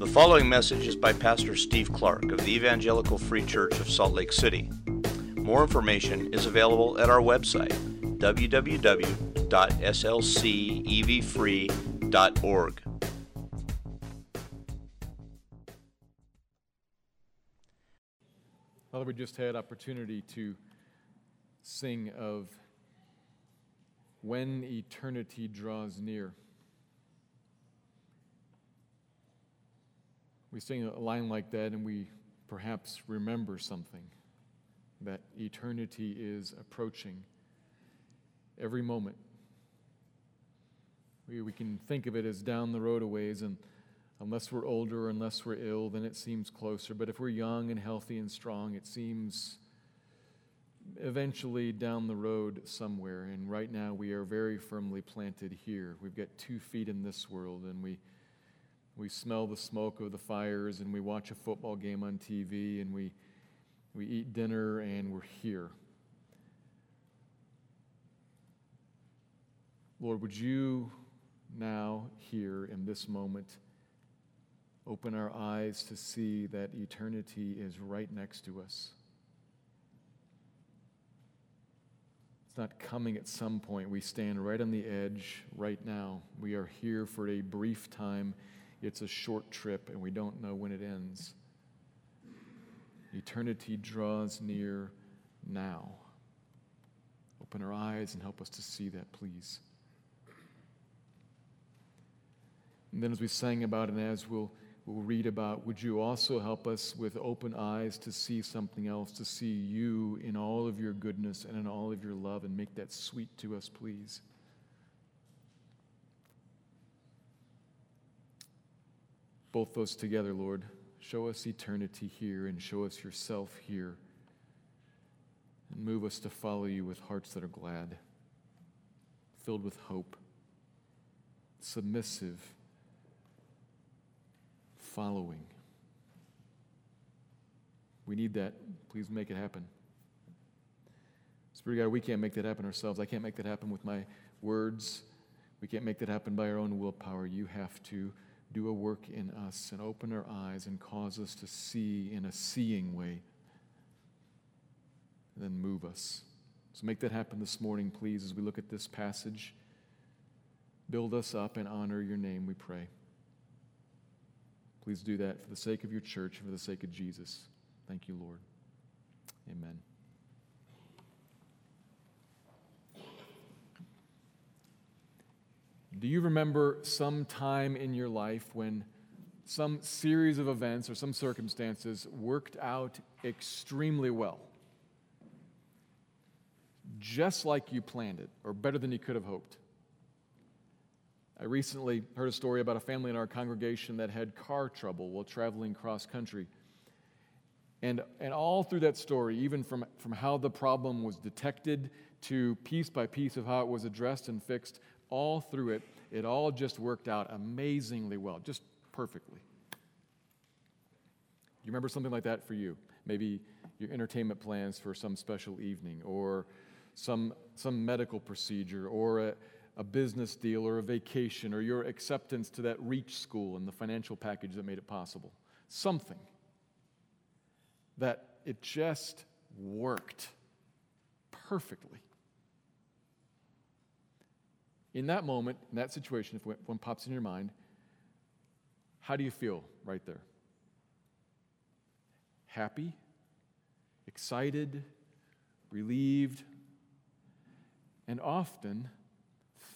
The following message is by Pastor Steve Clark of the Evangelical Free Church of Salt Lake City. More information is available at our website, www.slcevfree.org. Father, we just had opportunity to sing of when eternity draws near. We sing a line like that and we perhaps remember something that eternity is approaching every moment. We, we can think of it as down the road a ways, and unless we're older, unless we're ill, then it seems closer. But if we're young and healthy and strong, it seems eventually down the road somewhere. And right now, we are very firmly planted here. We've got two feet in this world, and we we smell the smoke of the fires and we watch a football game on TV and we, we eat dinner and we're here. Lord, would you now, here in this moment, open our eyes to see that eternity is right next to us? It's not coming at some point. We stand right on the edge right now. We are here for a brief time it's a short trip and we don't know when it ends. Eternity draws near now. Open our eyes and help us to see that, please. And then, as we sang about and as we'll, we'll read about, would you also help us with open eyes to see something else, to see you in all of your goodness and in all of your love, and make that sweet to us, please? Both those together, Lord. Show us eternity here and show us yourself here. And move us to follow you with hearts that are glad, filled with hope, submissive, following. We need that. Please make it happen. Spirit God, we can't make that happen ourselves. I can't make that happen with my words. We can't make that happen by our own willpower. You have to do a work in us and open our eyes and cause us to see in a seeing way. And then move us. So make that happen this morning, please, as we look at this passage. Build us up and honor your name, we pray. Please do that for the sake of your church for the sake of Jesus. Thank you, Lord. Amen. Do you remember some time in your life when some series of events or some circumstances worked out extremely well? Just like you planned it, or better than you could have hoped. I recently heard a story about a family in our congregation that had car trouble while traveling cross country. And, and all through that story, even from, from how the problem was detected to piece by piece of how it was addressed and fixed, all through it, it all just worked out amazingly well, just perfectly. You remember something like that for you? Maybe your entertainment plans for some special evening, or some, some medical procedure, or a, a business deal, or a vacation, or your acceptance to that Reach school and the financial package that made it possible. Something that it just worked perfectly in that moment, in that situation, if one pops in your mind, how do you feel right there? Happy? Excited? Relieved? And often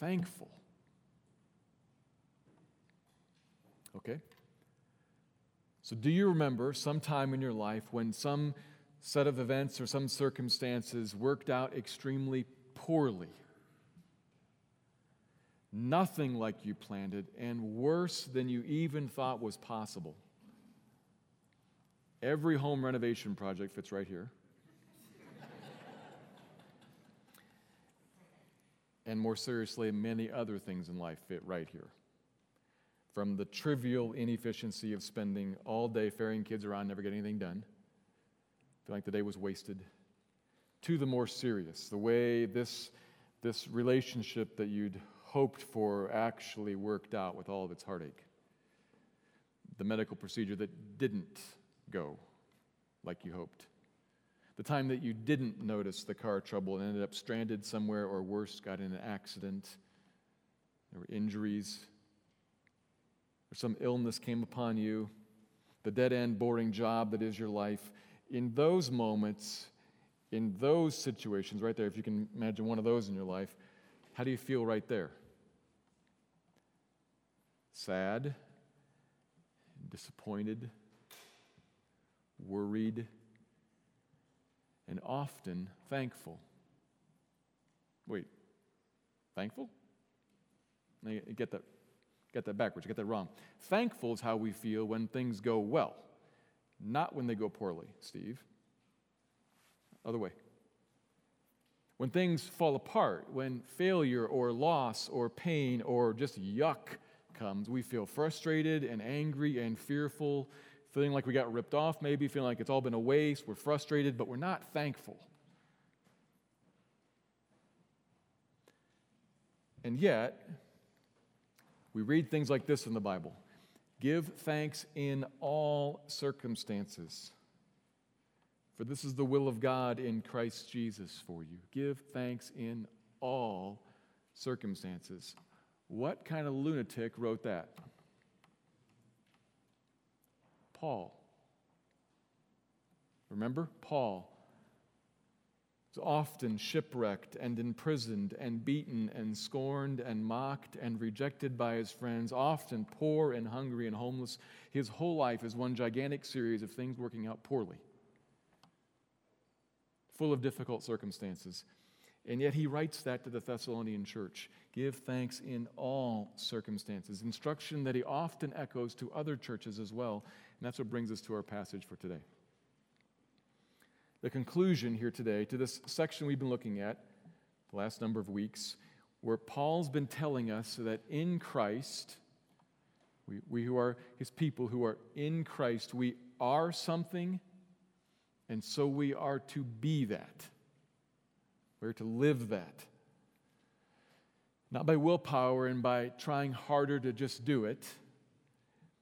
thankful. Okay? So, do you remember some time in your life when some set of events or some circumstances worked out extremely poorly? Nothing like you planned it, and worse than you even thought was possible. Every home renovation project fits right here. and more seriously, many other things in life fit right here. From the trivial inefficiency of spending all day ferrying kids around, never getting anything done, feel like the day was wasted, to the more serious, the way this, this relationship that you'd hoped for actually worked out with all of its heartache. the medical procedure that didn't go like you hoped. The time that you didn't notice the car trouble and ended up stranded somewhere, or worse, got in an accident. There were injuries, or some illness came upon you, the dead end, boring job that is your life. In those moments, in those situations, right there, if you can imagine one of those in your life, how do you feel right there? Sad, disappointed, worried, and often thankful. Wait, thankful? Get that, get that backwards, get that wrong. Thankful is how we feel when things go well, not when they go poorly, Steve. Other way. When things fall apart, when failure or loss or pain or just yuck comes, we feel frustrated and angry and fearful feeling like we got ripped off, maybe feeling like it's all been a waste. We're frustrated, but we're not thankful. And yet, we read things like this in the Bible Give thanks in all circumstances, for this is the will of God in Christ Jesus for you. Give thanks in all circumstances. What kind of lunatic wrote that? Paul. Remember? Paul was often shipwrecked and imprisoned and beaten and scorned and mocked and rejected by his friends, often poor and hungry and homeless. His whole life is one gigantic series of things working out poorly, full of difficult circumstances. And yet he writes that to the Thessalonian church. Give thanks in all circumstances. Instruction that he often echoes to other churches as well. And that's what brings us to our passage for today. The conclusion here today to this section we've been looking at the last number of weeks, where Paul's been telling us that in Christ, we, we who are his people who are in Christ, we are something, and so we are to be that. We're to live that. Not by willpower and by trying harder to just do it,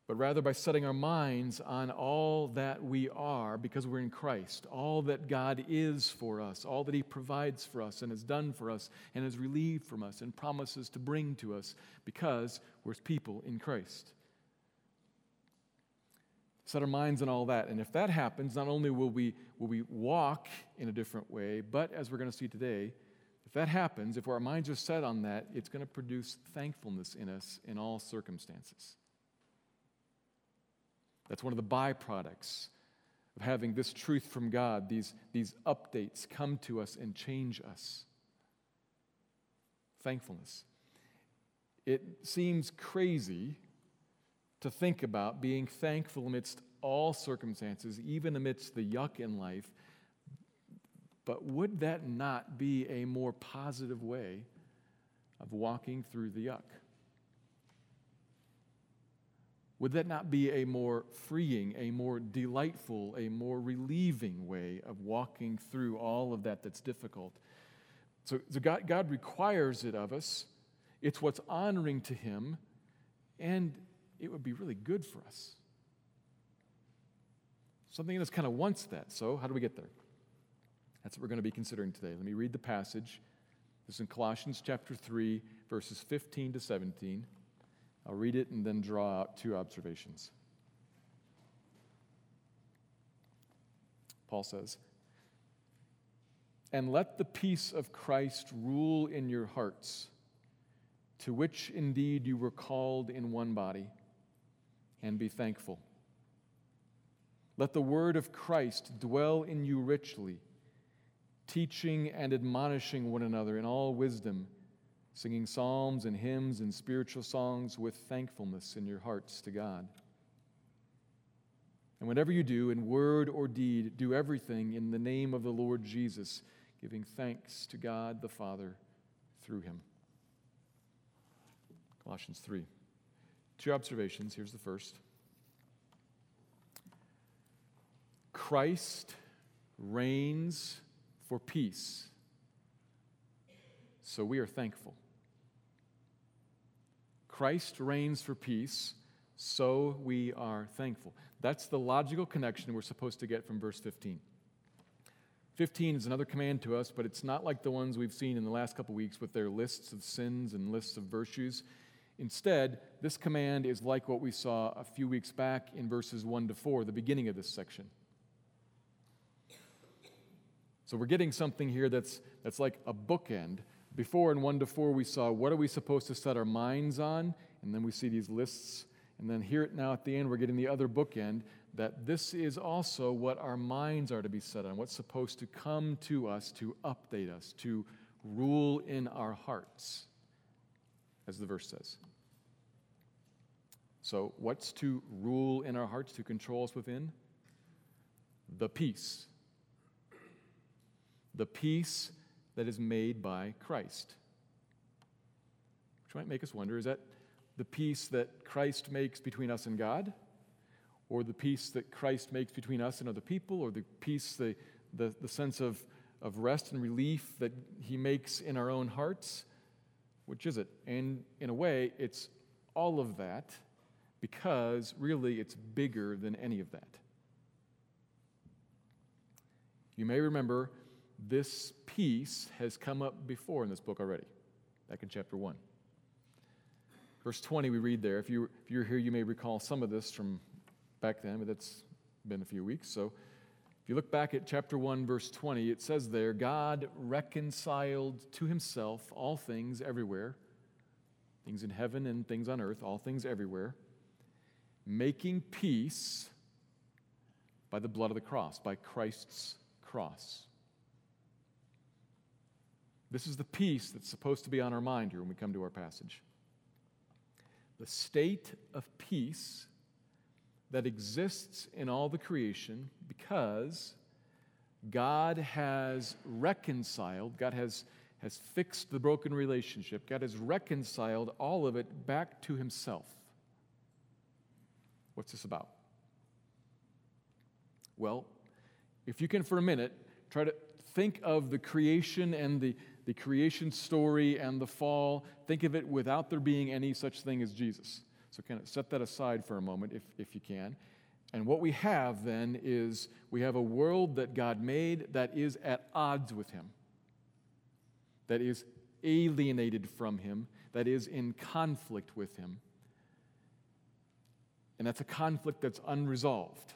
but rather by setting our minds on all that we are because we're in Christ, all that God is for us, all that He provides for us and has done for us and has relieved from us and promises to bring to us because we're people in Christ set our minds on all that. And if that happens, not only will we, will we walk in a different way, but as we're going to see today, if that happens, if our minds are set on that, it's going to produce thankfulness in us in all circumstances. That's one of the byproducts of having this truth from God, these, these updates come to us and change us. Thankfulness. It seems crazy to think about being thankful amidst all circumstances, even amidst the yuck in life. But would that not be a more positive way of walking through the yuck? Would that not be a more freeing, a more delightful, a more relieving way of walking through all of that that's difficult? So, so God, God requires it of us. It's what's honoring to Him, and it would be really good for us. Something in us kind of wants that. So, how do we get there? That's what we're going to be considering today. Let me read the passage. This is in Colossians chapter 3, verses 15 to 17. I'll read it and then draw out two observations. Paul says, And let the peace of Christ rule in your hearts, to which indeed you were called in one body and be thankful. Let the word of Christ dwell in you richly, teaching and admonishing one another in all wisdom, singing psalms and hymns and spiritual songs with thankfulness in your hearts to God. And whatever you do, in word or deed, do everything in the name of the Lord Jesus, giving thanks to God the Father through him. Colossians 3. Two observations. Here's the first Christ reigns for peace, so we are thankful. Christ reigns for peace, so we are thankful. That's the logical connection we're supposed to get from verse 15. 15 is another command to us, but it's not like the ones we've seen in the last couple weeks with their lists of sins and lists of virtues. Instead, this command is like what we saw a few weeks back in verses 1 to 4, the beginning of this section. So we're getting something here that's, that's like a bookend. Before in 1 to 4, we saw what are we supposed to set our minds on, and then we see these lists. And then here now at the end, we're getting the other bookend that this is also what our minds are to be set on, what's supposed to come to us to update us, to rule in our hearts, as the verse says. So, what's to rule in our hearts, to control us within? The peace. The peace that is made by Christ. Which might make us wonder is that the peace that Christ makes between us and God? or the peace that Christ makes between us and other people, or the peace, the, the, the sense of, of rest and relief that He makes in our own hearts? Which is it? And in a way, it's all of that because really it's bigger than any of that. You may remember this peace has come up before in this book already, back in chapter 1. Verse 20, we read there. If, you, if you're here, you may recall some of this from back then, but that's been a few weeks. So if you look back at chapter 1, verse 20, it says there God reconciled to himself all things everywhere, things in heaven and things on earth, all things everywhere, making peace by the blood of the cross, by Christ's cross. This is the peace that's supposed to be on our mind here when we come to our passage. The state of peace that exists in all the creation because God has reconciled, God has, has fixed the broken relationship, God has reconciled all of it back to Himself. What's this about? Well, if you can for a minute try to think of the creation and the, the creation story and the fall, think of it without there being any such thing as Jesus. So, kind of set that aside for a moment if, if you can. And what we have then is we have a world that God made that is at odds with Him, that is alienated from Him, that is in conflict with Him. And that's a conflict that's unresolved.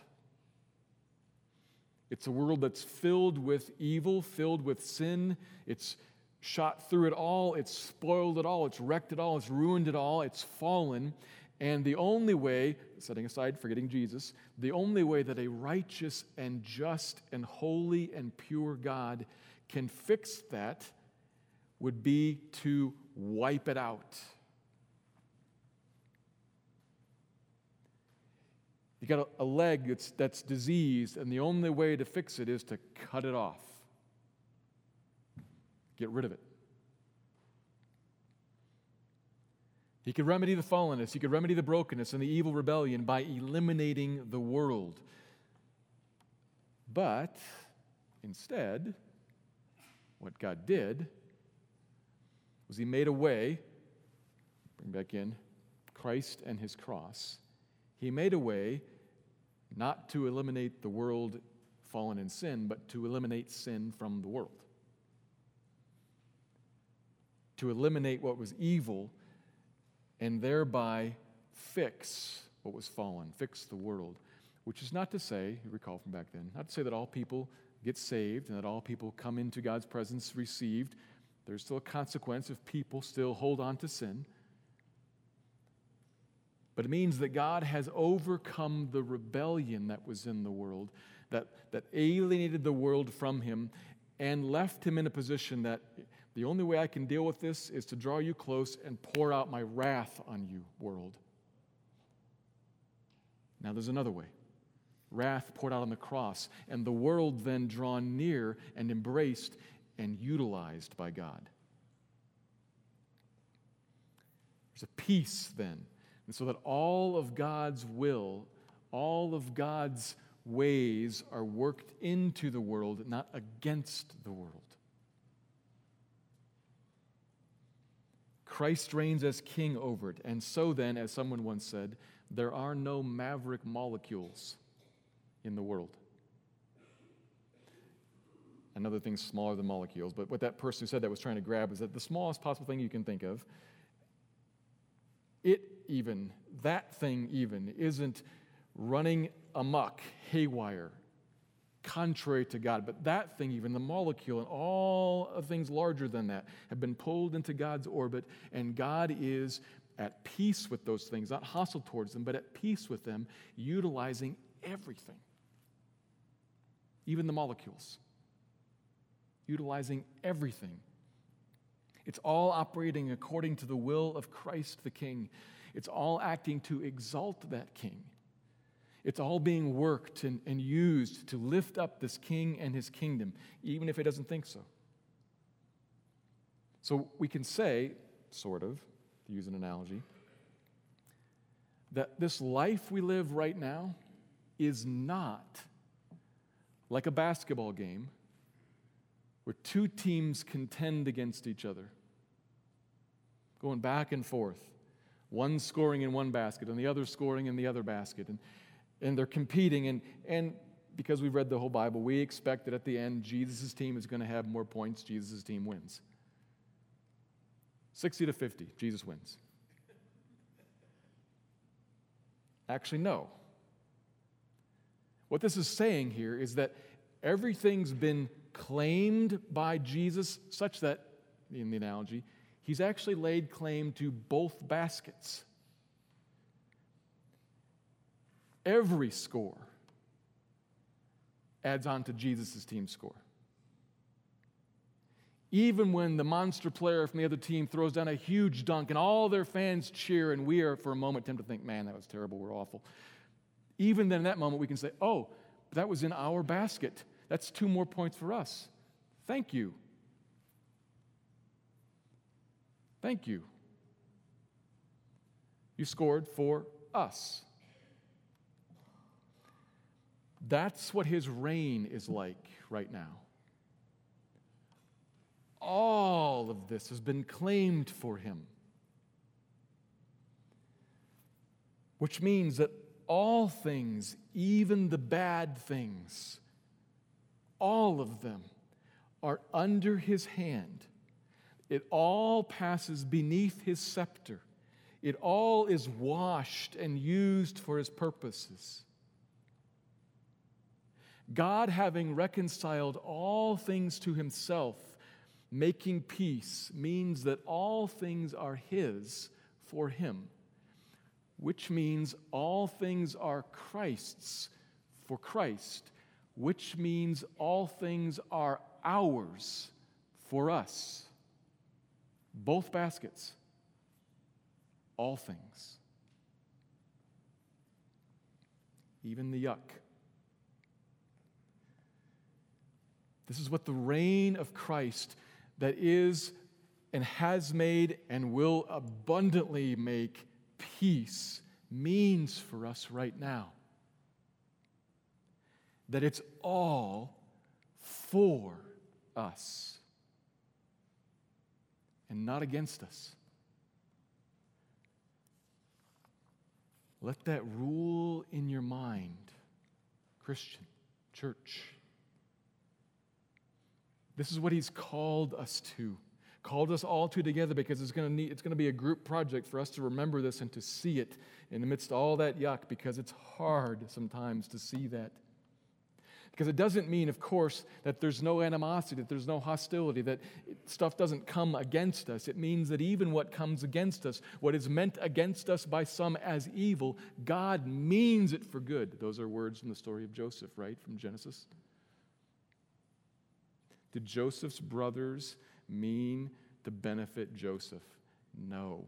It's a world that's filled with evil, filled with sin. It's shot through it all, it's spoiled it all, it's wrecked it all, it's ruined it all, it's fallen. And the only way, setting aside forgetting Jesus, the only way that a righteous and just and holy and pure God can fix that would be to wipe it out. You got a, a leg that's, that's diseased, and the only way to fix it is to cut it off, get rid of it. He could remedy the fallenness, he could remedy the brokenness and the evil rebellion by eliminating the world. But instead, what God did was he made a way, bring back in Christ and his cross. He made a way not to eliminate the world fallen in sin, but to eliminate sin from the world. To eliminate what was evil and thereby fix what was fallen, fix the world. Which is not to say, you recall from back then, not to say that all people get saved and that all people come into God's presence received. There's still a consequence if people still hold on to sin. But it means that God has overcome the rebellion that was in the world, that, that alienated the world from Him, and left Him in a position that the only way I can deal with this is to draw you close and pour out my wrath on you, world. Now, there's another way wrath poured out on the cross, and the world then drawn near and embraced and utilized by God. There's a peace then. And so that all of God's will, all of God's ways are worked into the world, not against the world. Christ reigns as king over it. And so then, as someone once said, there are no maverick molecules in the world. Another thing smaller than molecules, but what that person who said that was trying to grab is that the smallest possible thing you can think of, it even, that thing even, isn't running amok, haywire, contrary to God. But that thing, even the molecule and all of things larger than that, have been pulled into God's orbit, and God is at peace with those things, not hostile towards them, but at peace with them, utilizing everything, even the molecules, utilizing everything. It's all operating according to the will of Christ the King. It's all acting to exalt that King. It's all being worked and, and used to lift up this king and his kingdom, even if it doesn't think so. So we can say, sort of, to use an analogy, that this life we live right now is not like a basketball game where two teams contend against each other, going back and forth, one scoring in one basket and the other scoring in the other basket. And and they're competing. And, and because we've read the whole Bible, we expect that at the end, Jesus' team is going to have more points. Jesus' team wins. 60 to 50, Jesus wins. Actually, no. What this is saying here is that everything's been claimed by Jesus, such that, in the analogy, he's actually laid claim to both baskets. every score adds on to Jesus' team score. Even when the monster player from the other team throws down a huge dunk and all their fans cheer, and we are for a moment tempted to think, man, that was terrible, we're awful. Even then, in that moment, we can say, oh, that was in our basket. That's two more points for us. Thank you. Thank you. You scored for us. That's what his reign is like right now. All of this has been claimed for him. Which means that all things, even the bad things, all of them are under his hand. It all passes beneath his scepter. It all is washed and used for his purposes. God, having reconciled all things to himself, making peace, means that all things are his for him, which means all things are Christ's for Christ, which means all things are ours for us. Both baskets, all things. Even the yuck This is what the reign of Christ that is and has made and will abundantly make peace means for us right now. That it's all for us and not against us. Let that rule in your mind, Christian, church. This is what he's called us to, called us all to together because it's going to need, it's going to be a group project for us to remember this and to see it in the midst of all that yuck because it's hard sometimes to see that. Because it doesn't mean, of course, that there's no animosity, that there's no hostility, that stuff doesn't come against us. It means that even what comes against us, what is meant against us by some as evil, God means it for good. Those are words from the story of Joseph, right? From Genesis. Did Joseph's brothers mean to benefit Joseph? No.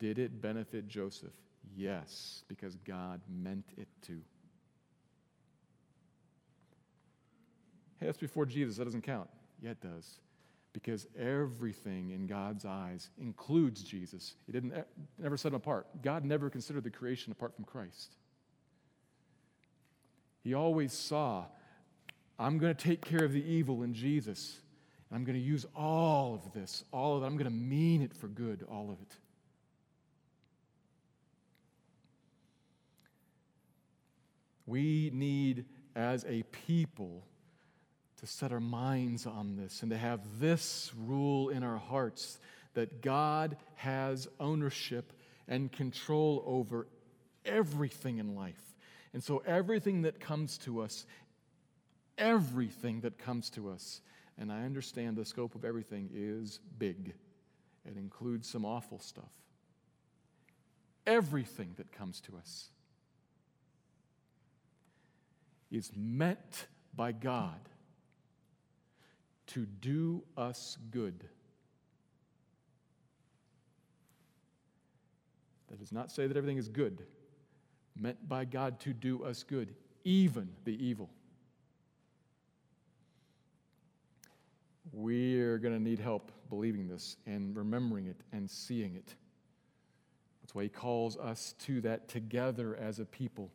Did it benefit Joseph? Yes, because God meant it to. Hey, that's before Jesus. That doesn't count. Yeah, it does. Because everything in God's eyes includes Jesus. He didn't eh, never set him apart. God never considered the creation apart from Christ. He always saw I'm going to take care of the evil in Jesus. and I'm going to use all of this, all of it. I'm going to mean it for good, all of it. We need, as a people, to set our minds on this and to have this rule in our hearts that God has ownership and control over everything in life. And so, everything that comes to us, everything that comes to us, and I understand the scope of everything is big, it includes some awful stuff. Everything that comes to us is meant by God to do us good. That does not say that everything is good, meant by God to do us good, even the evil. We're going to need help believing this and remembering it and seeing it. That's why He calls us to that together as a people.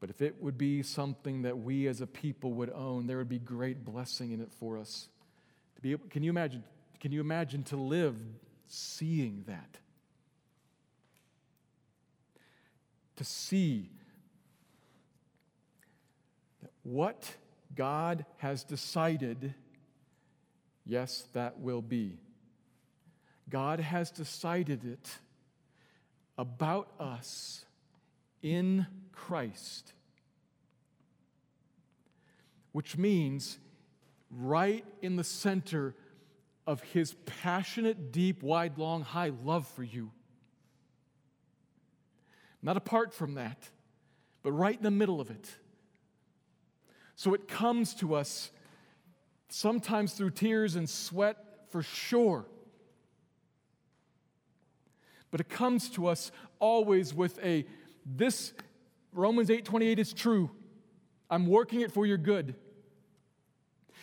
But if it would be something that we as a people would own, there would be great blessing in it for us. To be able, can you imagine? Can you imagine to live seeing that? To see that what God has decided, yes, that will be. God has decided it about us in Christ. Which means, right in the center of his passionate, deep, wide, long, high love for you. Not apart from that, but right in the middle of it. So it comes to us sometimes through tears and sweat for sure. But it comes to us always with a this Romans 8:28 is true. I'm working it for your good.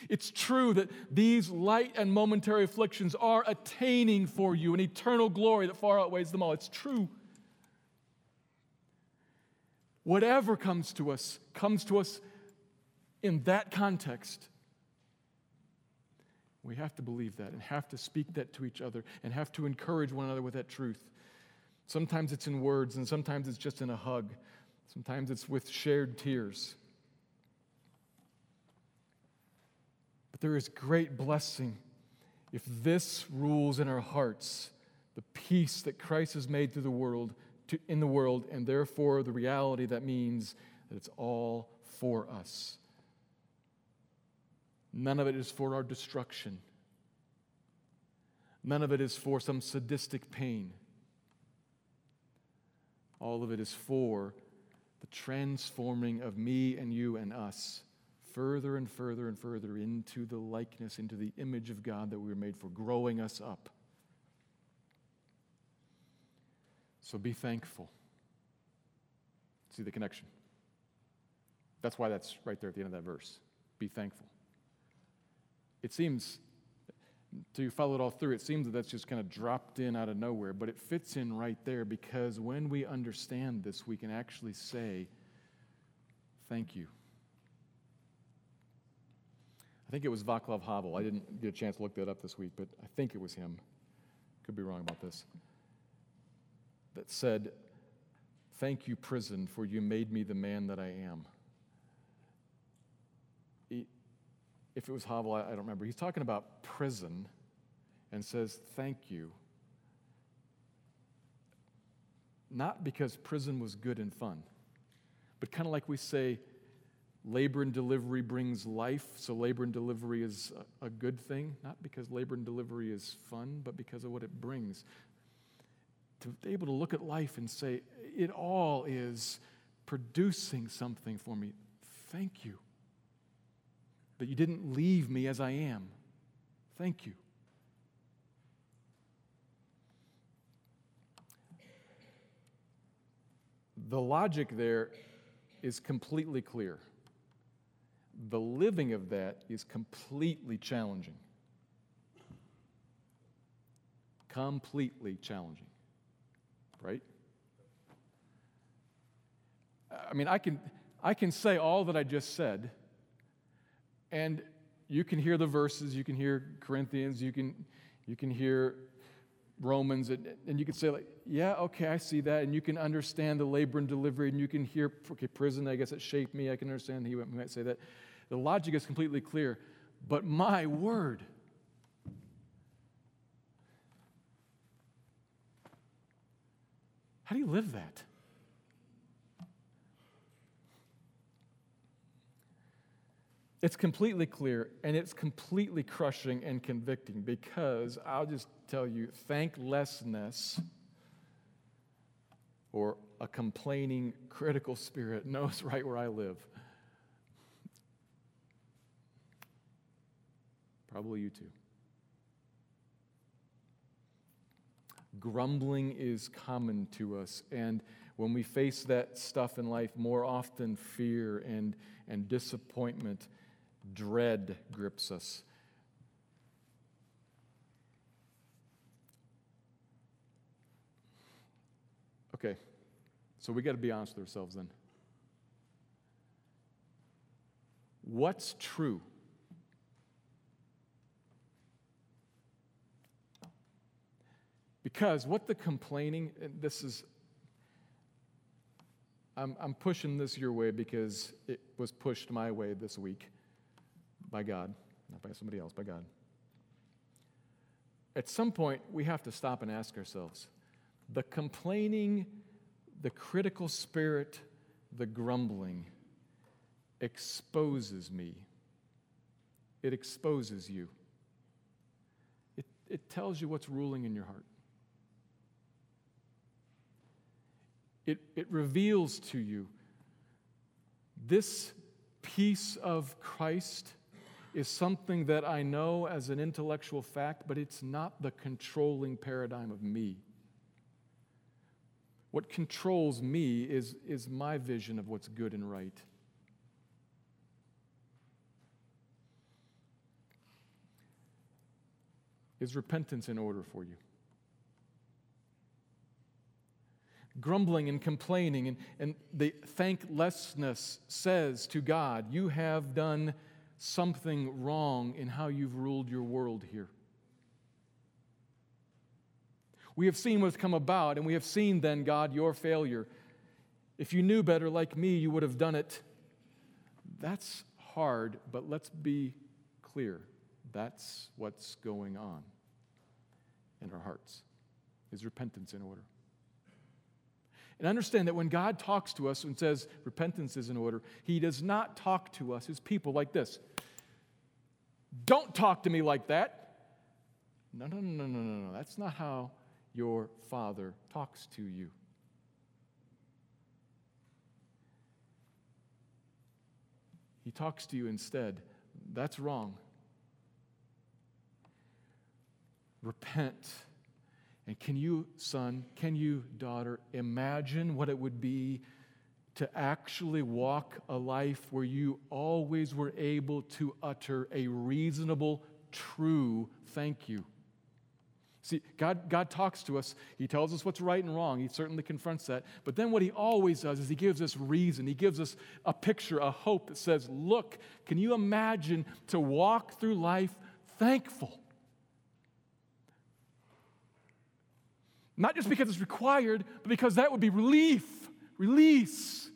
It's true that these light and momentary afflictions are attaining for you an eternal glory that far outweighs them all. It's true. Whatever comes to us, comes to us in that context. We have to believe that and have to speak that to each other and have to encourage one another with that truth. Sometimes it's in words, and sometimes it's just in a hug. Sometimes it's with shared tears. But there is great blessing if this rules in our hearts the peace that Christ has made through the world to, in the world, and therefore the reality that means that it's all for us. None of it is for our destruction. None of it is for some sadistic pain. All of it is for transforming of me and you and us further and further and further into the likeness, into the image of God that we were made for, growing us up. So be thankful. See the connection. That's why that's right there at the end of that verse. Be thankful. It seems to follow it all through, it seems that that's just kind of dropped in out of nowhere, but it fits in right there because when we understand this, we can actually say, Thank you. I think it was Václav Havel. I didn't get a chance to look that up this week, but I think it was him. Could be wrong about this. That said, Thank you, prison, for you made me the man that I am. If it was Havel, I don't remember. He's talking about prison and says, Thank you. Not because prison was good and fun, but kind of like we say, labor and delivery brings life, so labor and delivery is a, good thing. Not because labor and delivery is fun, but because of what it brings. To be able to look at life and say, it all is producing something for me. Thank you that you didn't leave me as I am. Thank you. The logic there is completely clear. The living of that is completely challenging. Completely challenging. Right? I mean, I can, I can say all that I just said and you can hear the verses, you can hear Corinthians, you can, you can hear Romans, and, and you can say, like, yeah, okay, I see that. And you can understand the labor and delivery, and you can hear, okay, prison, I guess it shaped me. I can understand he might say that. The logic is completely clear. But my word, how do you live that? It's completely clear and it's completely crushing and convicting because I'll just tell you thanklessness or a complaining, critical spirit knows right where I live. Probably you too. Grumbling is common to us, and when we face that stuff in life, more often fear and, and disappointment dread grips us. Okay, so we got to be honest with ourselves then. What's true? Because what the complaining, this is, I'm, I'm pushing this your way because it was pushed my way this week by God, not by somebody else, by God. At some point, we have to stop and ask ourselves the complaining, the critical spirit, the grumbling exposes me. It exposes you. It, it tells you what's ruling in your heart. It, it reveals to you this peace of Christ is something that I know as an intellectual fact, but it's not the controlling paradigm of me. What controls me is, is my vision of what's good and right. Is repentance in order for you? Grumbling and complaining and, and the thanklessness says to God, You have done something wrong in how you've ruled your world here. We have seen what's come about, and we have seen then, God, your failure. If you knew better, like me, you would have done it. That's hard, but let's be clear. That's what's going on in our hearts. Is repentance in order? And understand that when God talks to us and says repentance is in order, He does not talk to us, His people, like this. Don't talk to me like that. No, no, no, no, no, no. That's not how your Father talks to you. He talks to you instead. That's wrong. Repent and can you, son, can you, daughter, imagine what it would be to actually walk a life where you always were able to utter a reasonable, true thank you? See, God, God talks to us. He tells us what's right and wrong. He certainly confronts that. But then what He always does is He gives us reason. He gives us a picture, a hope that says, Look, can you imagine to walk through life thankful? Not just because it's required, but because that would be relief, release.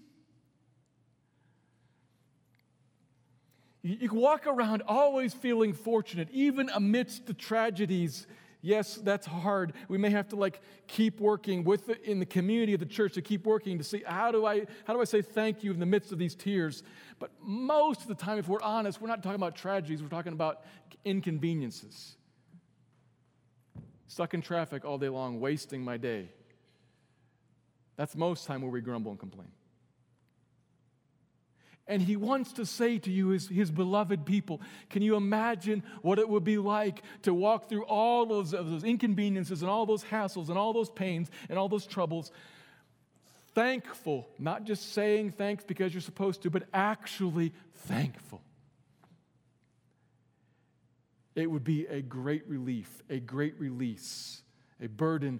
You, you can walk around always feeling fortunate, even amidst the tragedies. Yes, that's hard. We may have to like keep working with the, in the community of the church to keep working to see how do I how do I say thank you in the midst of these tears. But most of the time, if we're honest, we're not talking about tragedies. We're talking about inconveniences stuck in traffic all day long, wasting my day. That's most time where we grumble and complain. And he wants to say to you, his, his beloved people, can you imagine what it would be like to walk through all those, those inconveniences and all those hassles and all those pains and all those troubles, thankful, not just saying thanks because you're supposed to, but actually thankful? It would be a great relief, a great release, a burden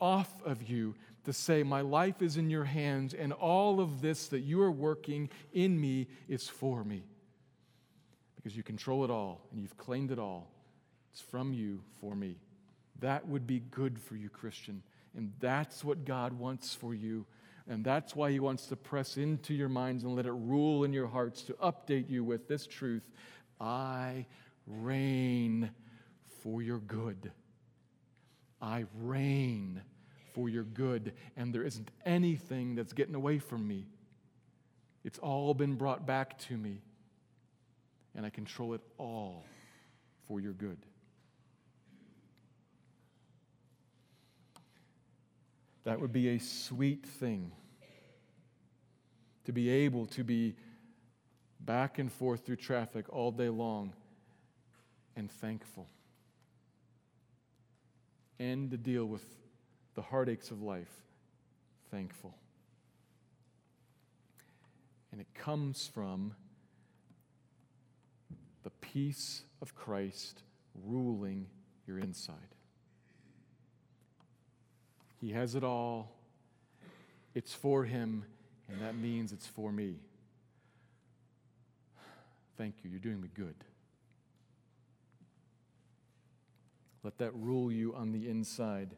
off of you to say, My life is in your hands, and all of this that you are working in me is for me. because you control it all and you've claimed it all. It's from you for me. That would be good for you, Christian. And that's what God wants for you. And that's why He wants to press into your minds and let it rule in your hearts to update you with this truth I reign for your good. I reign for your good, and there isn't anything that's getting away from me. It's all been brought back to me, and I control it all for your good. That would be a sweet thing to be able to be back and forth through traffic all day long and thankful. And to deal with the heartaches of life, thankful. And it comes from the peace of Christ ruling your inside. He has it all. It's for him, and that means it's for me. Thank you. You're doing me good. Let that rule you on the inside.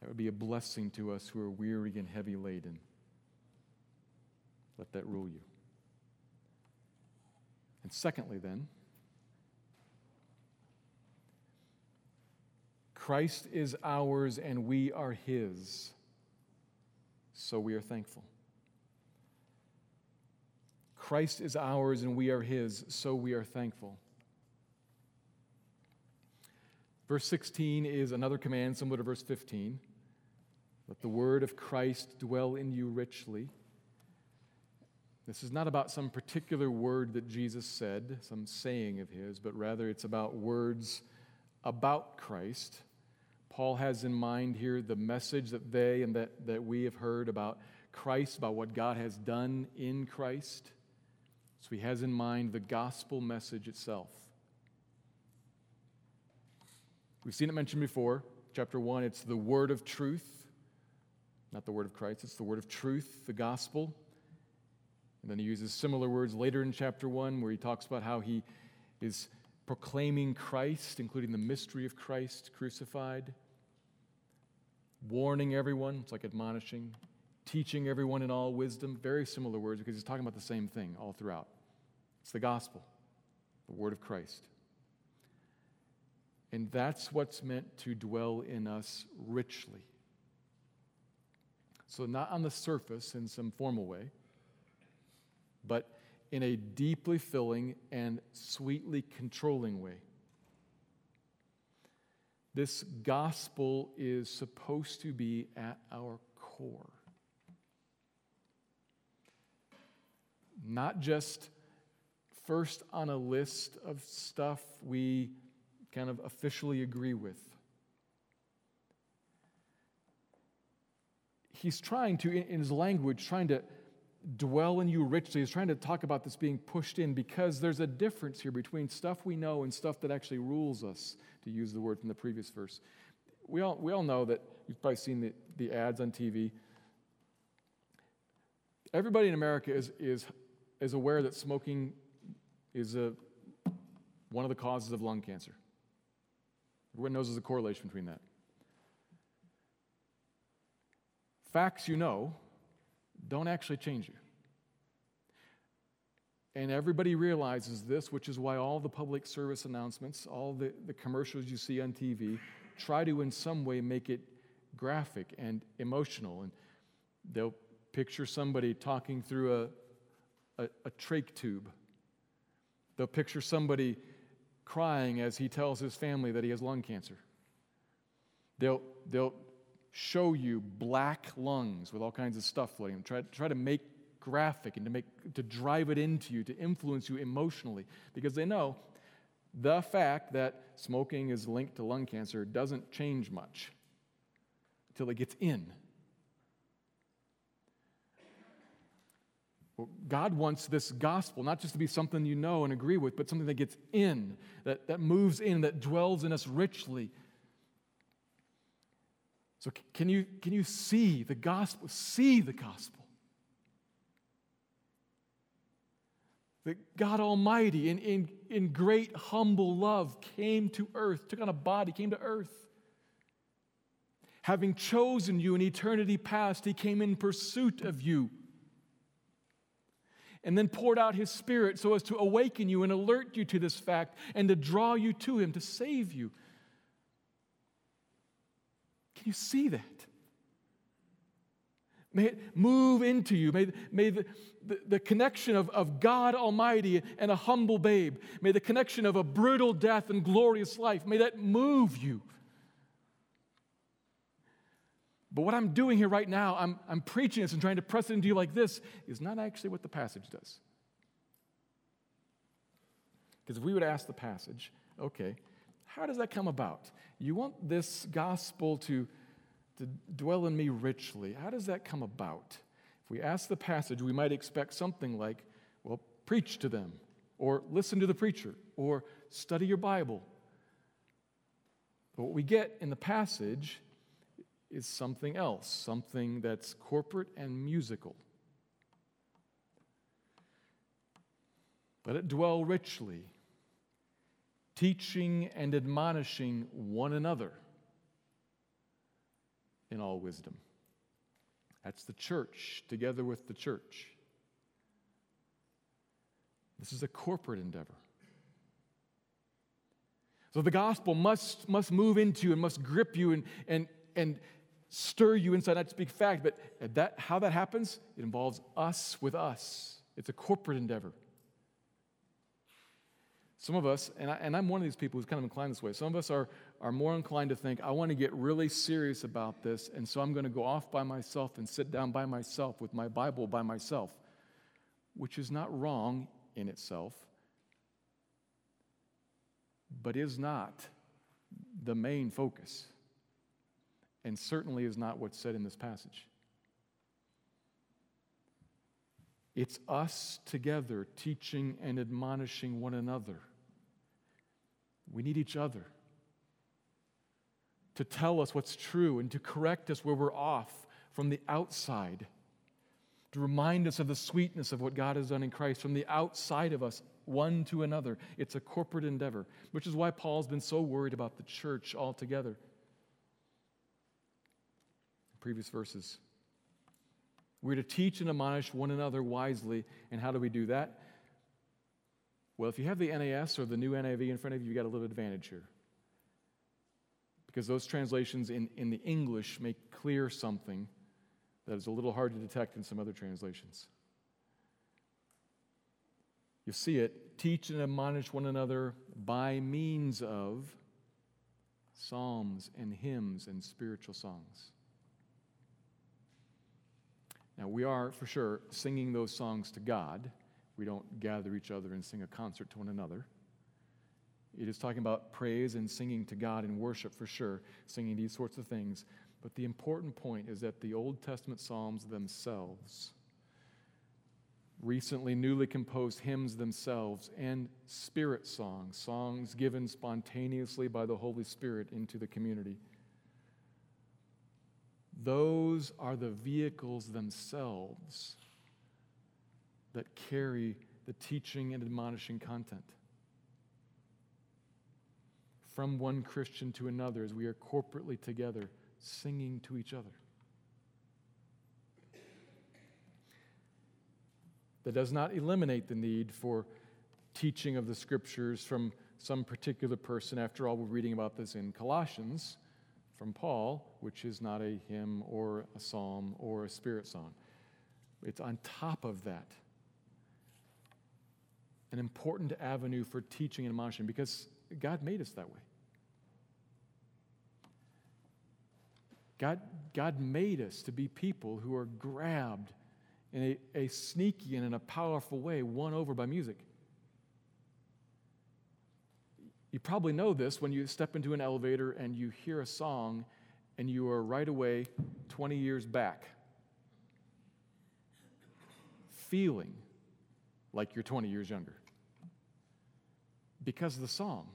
That would be a blessing to us who are weary and heavy laden. Let that rule you. And secondly, then, Christ is ours and we are his, so we are thankful. Christ is ours and we are his, so we are thankful. Verse 16 is another command similar to verse 15. Let the word of Christ dwell in you richly. This is not about some particular word that Jesus said, some saying of his, but rather it's about words about Christ Paul has in mind here the message that they and that, that we have heard about Christ, about what God has done in Christ. So he has in mind the gospel message itself. We've seen it mentioned before. Chapter 1, it's the word of truth, not the word of Christ, it's the word of truth, the gospel. And then he uses similar words later in chapter 1 where he talks about how he is proclaiming Christ, including the mystery of Christ crucified warning everyone, it's like admonishing, teaching everyone in all wisdom, very similar words because he's talking about the same thing all throughout. It's the gospel, the word of Christ. And that's what's meant to dwell in us richly. So, not on the surface in some formal way, but in a deeply filling and sweetly controlling way. This gospel is supposed to be at our core. Not just first on a list of stuff we kind of officially agree with. He's trying to, in his language, trying to dwell in you richly. He's trying to talk about this being pushed in because there's a difference here between stuff we know and stuff that actually rules us to use the word from the previous verse. We all, we all know that you've probably seen the, the ads on TV. Everybody in America is, is, is aware that smoking is a, one of the causes of lung cancer. Everyone knows there's a correlation between that. Facts you know don't actually change you. And everybody realizes this, which is why all the public service announcements, all the, the commercials you see on TV, try to in some way make it graphic and emotional. And they'll picture somebody talking through a, a, a trach tube. They'll picture somebody crying as he tells his family that he has lung cancer. They'll, they'll show you black lungs with all kinds of stuff floating. Try, try to make graphic and to make to drive it into you to influence you emotionally because they know the fact that smoking is linked to lung cancer doesn't change much until it gets in god wants this gospel not just to be something you know and agree with but something that gets in that, that moves in that dwells in us richly so can you, can you see the gospel see the gospel that God Almighty, in, in, in great humble love, came to earth, took on a body, came to earth. Having chosen you in eternity past, He came in pursuit of you. And then poured out His Spirit so as to awaken you and alert you to this fact and to draw you to Him, to save you. Can you see that? May it move into you. May, may the, the, the, connection of, of God Almighty and a humble babe, may the connection of a brutal death and glorious life, may that move you. But what I'm doing here right now, I'm, I'm preaching this and trying to press it into you like this, is not actually what the passage does. Because if we would ask the passage, okay, how does that come about? You want this gospel to to dwell in me richly. How does that come about? If we ask the passage, we might expect something like, well, preach to them, or listen to the preacher, or study your Bible. But what we get in the passage is something else, something that's corporate and musical. Let it dwell richly, teaching and admonishing one another in all wisdom. That's the church together with the church. This is a corporate endeavor. So the gospel must, must move into and must grip you and, and, and stir you inside, not to speak fact, but that, how that happens, it involves us with us. It's a corporate endeavor. Some of us, and, I, and I'm one of these people who's kind of inclined this way, some of us are, are more inclined to think, I want to get really serious about this, and so I'm going to go off by myself and sit down by myself with my Bible by myself, which is not wrong in itself, but is not the main focus, and certainly is not what's said in this passage. It's us together teaching and admonishing one another. We need each other to tell us what's true and to correct us where we're off from the outside, to remind us of the sweetness of what God has done in Christ from the outside of us, one to another. It's a corporate endeavor, which is why Paul's been so worried about the church altogether. Previous verses. We're to teach and admonish one another wisely. And how do we do that? Well, if you have the NAS or the new NIV in front of you, you got a little advantage here because those translations in, in the English make clear something that is a little hard to detect in some other translations. You see it teach and admonish one another by means of psalms and hymns and spiritual songs. Now, we are for sure singing those songs to God. We don't gather each other and sing a concert to one another. It is talking about praise and singing to God and worship for sure, singing these sorts of things. But the important point is that the Old Testament Psalms themselves, recently newly composed hymns themselves, and spirit songs, songs given spontaneously by the Holy Spirit into the community, those are the vehicles themselves that carry the teaching and admonishing content from one Christian to another as we are corporately together singing to each other. That does not eliminate the need for teaching of the scriptures from some particular person. After all, we're reading about this in Colossians from Paul, which is not a hymn or a psalm or a spirit song. It's on top of that an important avenue for teaching and admonishing because God made us that way. God, God made us to be people who are grabbed in a, a sneaky and in a powerful way, won over by music. You probably know this when you step into an elevator and you hear a song and you are right away 20 years back, feeling like you're 20 years younger because of the song.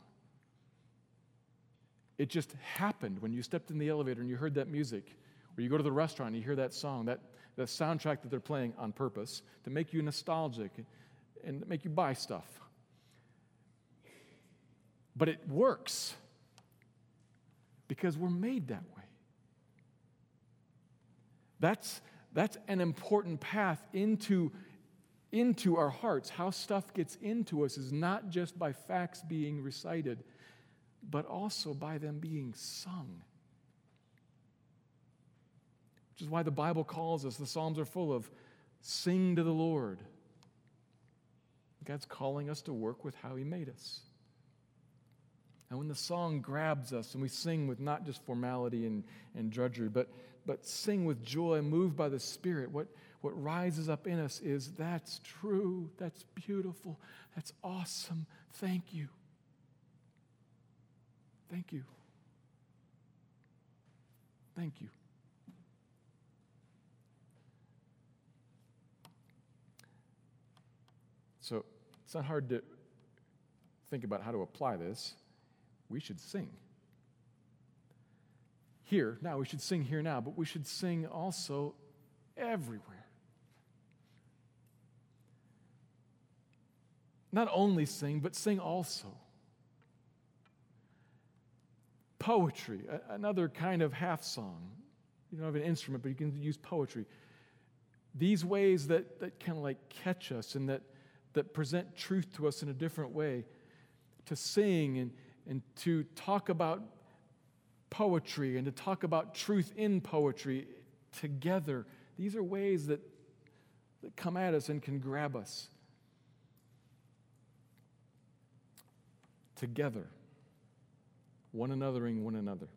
It just happened when you stepped in the elevator and you heard that music, or you go to the restaurant and you hear that song, that, that soundtrack that they're playing on purpose to make you nostalgic and make you buy stuff. But it works because we're made that way. That's, that's an important path into, into our hearts. How stuff gets into us is not just by facts being recited, but also by them being sung. Which is why the Bible calls us, the Psalms are full of sing to the Lord. God's calling us to work with how He made us. And when the song grabs us and we sing with not just formality and, and drudgery, but, but sing with joy, moved by the Spirit, what, what rises up in us is that's true, that's beautiful, that's awesome. Thank you. Thank you. Thank you. So it's not hard to think about how to apply this. We should sing. Here, now, we should sing here now, but we should sing also everywhere. Not only sing, but sing also. Poetry, another kind of half song. You don't have an instrument, but you can use poetry. These ways that, that kind of like catch us and that that present truth to us in a different way, to sing and, and to talk about poetry and to talk about truth in poetry together. These are ways that, that come at us and can grab us. Together, one anothering one another.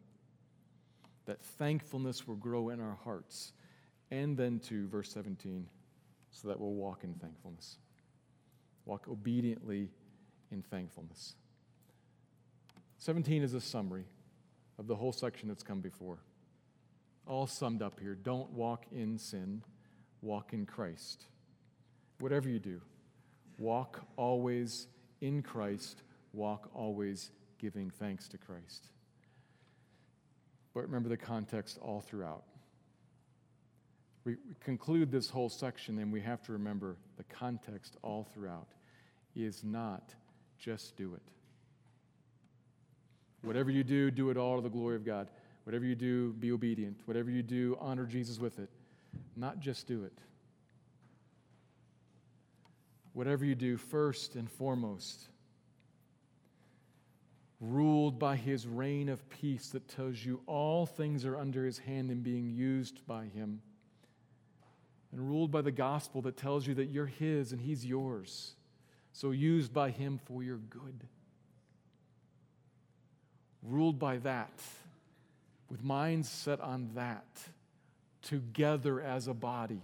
That thankfulness will grow in our hearts. And then to verse 17, so that we'll walk in thankfulness. Walk obediently in thankfulness. 17 is a summary of the whole section that's come before. All summed up here. Don't walk in sin, walk in Christ. Whatever you do, walk always in Christ, walk always giving thanks to Christ. But remember the context all throughout. We conclude this whole section and we have to remember the context all throughout is not just do it. Whatever you do, do it all to the glory of God. Whatever you do, be obedient. Whatever you do, honor Jesus with it. Not just do it. Whatever you do, first and foremost, ruled by his reign of peace that tells you all things are under his hand and being used by him, and ruled by the gospel that tells you that you're his and he's yours so used by Him for your good. Ruled by that, with minds set on that, together as a body,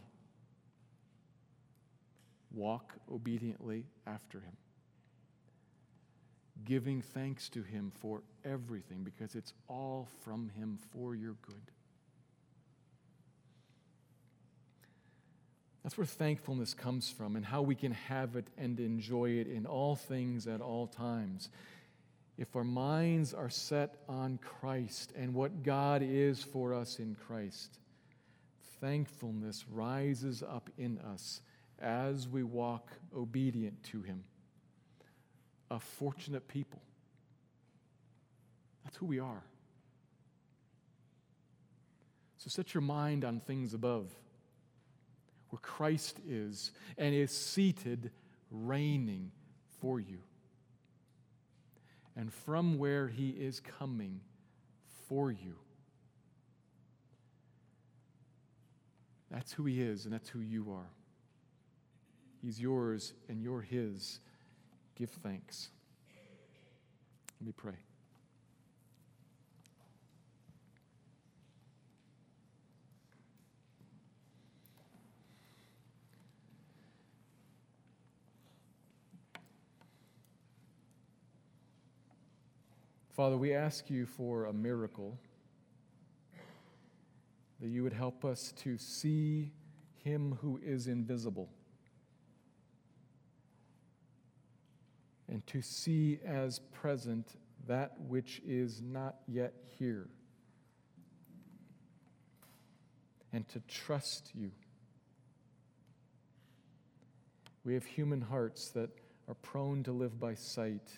walk obediently after Him. Giving thanks to Him for everything because it's all from Him for your good. That's where thankfulness comes from and how we can have it and enjoy it in all things at all times. If our minds are set on Christ and what God is for us in Christ, thankfulness rises up in us as we walk obedient to Him. A fortunate people. That's who we are. So set your mind on things above where Christ is and is seated, reigning for you. And from where he is coming for you. That's who he is, and that's who you are. He's yours, and you're his. Give thanks. Let me pray. Father, we ask you for a miracle, that you would help us to see him who is invisible and to see as present that which is not yet here, and to trust you. We have human hearts that are prone to live by sight,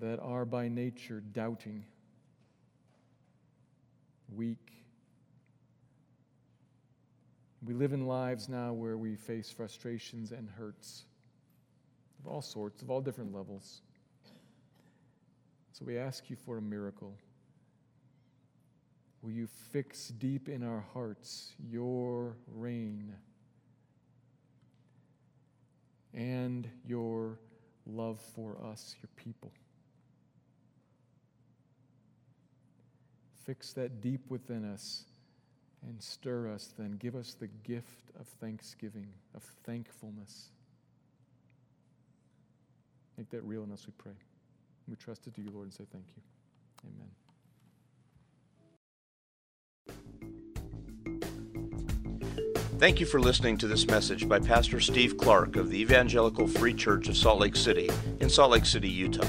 that are by nature doubting, weak. We live in lives now where we face frustrations and hurts of all sorts, of all different levels. So we ask you for a miracle. Will you fix deep in our hearts your reign and your love for us, your people? Fix that deep within us and stir us, then. Give us the gift of thanksgiving, of thankfulness. Make that real in us, we pray. We trust it to you, Lord, and say thank you. Amen. Thank you for listening to this message by Pastor Steve Clark of the Evangelical Free Church of Salt Lake City in Salt Lake City, Utah.